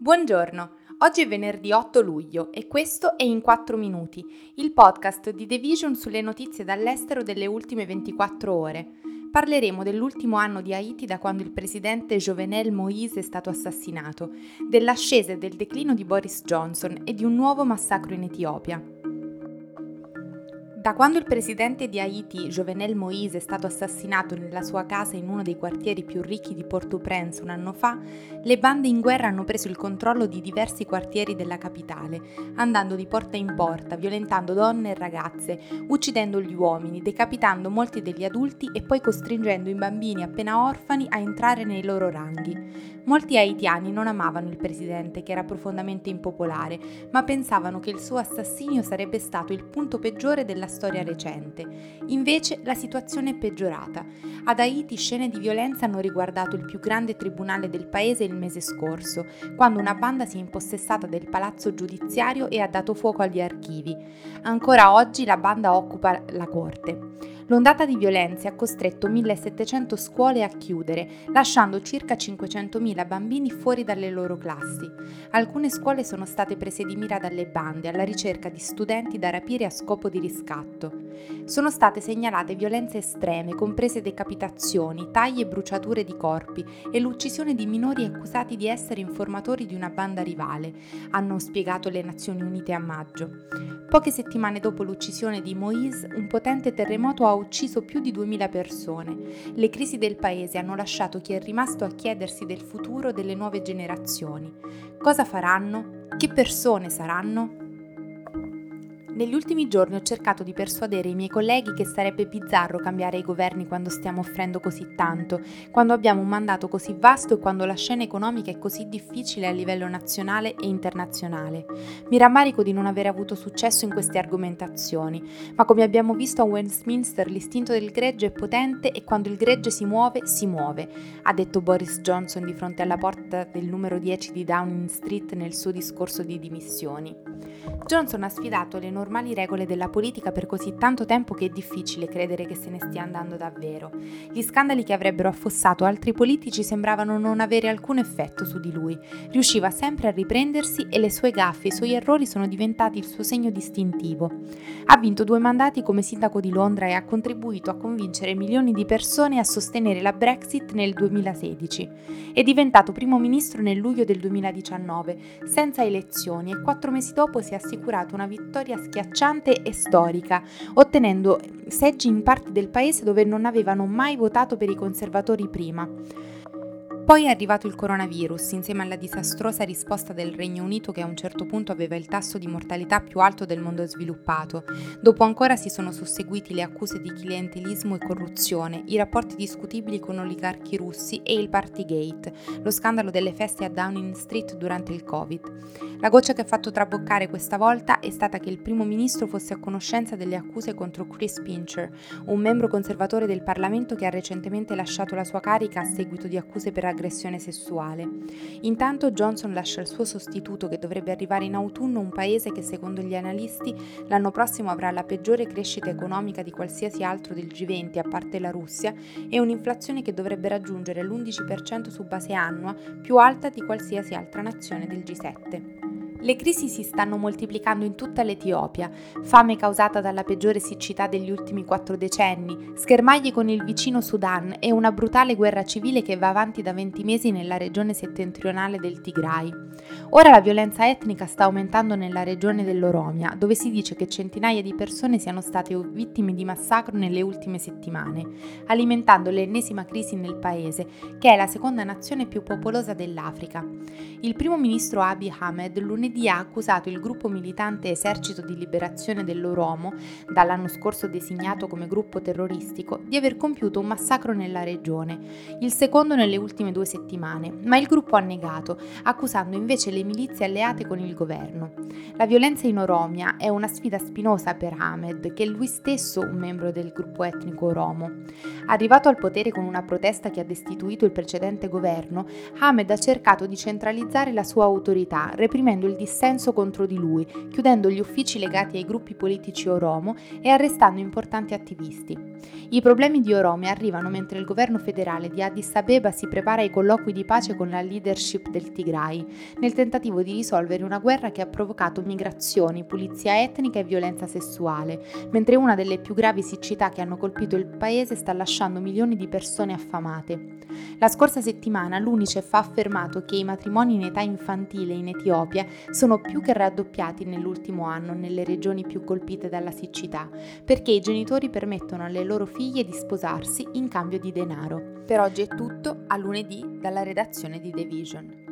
Buongiorno, oggi è venerdì 8 luglio e questo è In 4 Minuti, il podcast di The Vision sulle notizie dall'estero delle ultime 24 ore. Parleremo dell'ultimo anno di Haiti da quando il presidente Jovenel Moïse è stato assassinato, dell'ascesa e del declino di Boris Johnson e di un nuovo massacro in Etiopia. Da quando il presidente di Haiti, Jovenel Moïse, è stato assassinato nella sua casa in uno dei quartieri più ricchi di Port-au-Prince un anno fa, le bande in guerra hanno preso il controllo di diversi quartieri della capitale, andando di porta in porta, violentando donne e ragazze, uccidendo gli uomini, decapitando molti degli adulti e poi costringendo i bambini appena orfani a entrare nei loro ranghi. Molti haitiani non amavano il presidente, che era profondamente impopolare, ma pensavano che il suo assassinio sarebbe stato il punto peggiore della storia recente. Invece la situazione è peggiorata. Ad Haiti scene di violenza hanno riguardato il più grande tribunale del paese il mese scorso, quando una banda si è impossessata del palazzo giudiziario e ha dato fuoco agli archivi. Ancora oggi la banda occupa la corte. L'ondata di violenze ha costretto 1700 scuole a chiudere, lasciando circa 500.000 bambini fuori dalle loro classi. Alcune scuole sono state prese di mira dalle bande alla ricerca di studenti da rapire a scopo di riscatto. Sono state segnalate violenze estreme, comprese decapitazioni, tagli e bruciature di corpi e l'uccisione di minori accusati di essere informatori di una banda rivale, hanno spiegato le Nazioni Unite a maggio. Poche settimane dopo l'uccisione di Moïse, un potente terremoto ha ucciso più di 2000 persone. Le crisi del paese hanno lasciato chi è rimasto a chiedersi del futuro delle nuove generazioni. Cosa faranno? Che persone saranno? Negli ultimi giorni ho cercato di persuadere i miei colleghi che sarebbe bizzarro cambiare i governi quando stiamo offrendo così tanto, quando abbiamo un mandato così vasto e quando la scena economica è così difficile a livello nazionale e internazionale. Mi rammarico di non aver avuto successo in queste argomentazioni, ma come abbiamo visto a Westminster l'istinto del gregge è potente e quando il gregge si muove, si muove, ha detto Boris Johnson di fronte alla porta del numero 10 di Downing Street nel suo discorso di dimissioni. Johnson ha sfidato le normali regole della politica per così tanto tempo che è difficile credere che se ne stia andando davvero. Gli scandali che avrebbero affossato altri politici sembravano non avere alcun effetto su di lui. Riusciva sempre a riprendersi e le sue gaffe, i suoi errori sono diventati il suo segno distintivo. Ha vinto due mandati come sindaco di Londra e ha contribuito a convincere milioni di persone a sostenere la Brexit nel 2016. È diventato primo ministro nel luglio del 2019, senza elezioni e quattro mesi dopo si è assicurato una vittoria schiacciante e storica, ottenendo seggi in parti del paese dove non avevano mai votato per i conservatori prima. Poi è arrivato il coronavirus, insieme alla disastrosa risposta del Regno Unito che a un certo punto aveva il tasso di mortalità più alto del mondo sviluppato. Dopo ancora si sono susseguiti le accuse di clientelismo e corruzione, i rapporti discutibili con oligarchi russi e il Partygate, lo scandalo delle feste a Downing Street durante il Covid. La goccia che ha fatto traboccare questa volta è stata che il primo ministro fosse a conoscenza delle accuse contro Chris Pincher, un membro conservatore del Parlamento che ha recentemente lasciato la sua carica a seguito di accuse per aggressione sessuale. Intanto Johnson lascia il suo sostituto che dovrebbe arrivare in autunno un paese che secondo gli analisti l'anno prossimo avrà la peggiore crescita economica di qualsiasi altro del G20 a parte la Russia e un'inflazione che dovrebbe raggiungere l'11% su base annua, più alta di qualsiasi altra nazione del G7. Le crisi si stanno moltiplicando in tutta l'Etiopia, fame causata dalla peggiore siccità degli ultimi quattro decenni, schermaglie con il vicino Sudan e una brutale guerra civile che va avanti da 20 mesi nella regione settentrionale del Tigray. Ora la violenza etnica sta aumentando nella regione dell'Oromia, dove si dice che centinaia di persone siano state vittime di massacro nelle ultime settimane, alimentando l'ennesima crisi nel paese, che è la seconda nazione più popolosa dell'Africa. Il primo ministro Abiy Ahmed lunedì lunedì ha accusato il gruppo militante Esercito di Liberazione dell'Oromo, dall'anno scorso designato come gruppo terroristico, di aver compiuto un massacro nella regione, il secondo nelle ultime due settimane, ma il gruppo ha negato, accusando invece le milizie alleate con il governo. La violenza in Oromia è una sfida spinosa per Ahmed, che è lui stesso un membro del gruppo etnico Oromo. Arrivato al potere con una protesta che ha destituito il precedente governo, Ahmed ha cercato di centralizzare la sua autorità, reprimendo il dissenso contro di lui, chiudendo gli uffici legati ai gruppi politici Oromo e arrestando importanti attivisti. I problemi di Oromo arrivano mentre il governo federale di Addis Abeba si prepara ai colloqui di pace con la leadership del Tigray, nel tentativo di risolvere una guerra che ha provocato migrazioni, pulizia etnica e violenza sessuale, mentre una delle più gravi siccità che hanno colpito il paese sta lasciando milioni di persone affamate. La scorsa settimana l'UNICEF ha affermato che i matrimoni in età infantile in Etiopia sono più che raddoppiati nell'ultimo anno nelle regioni più colpite dalla siccità, perché i genitori permettono alle loro figlie di sposarsi in cambio di denaro. Per oggi è tutto, a lunedì dalla redazione di The Vision.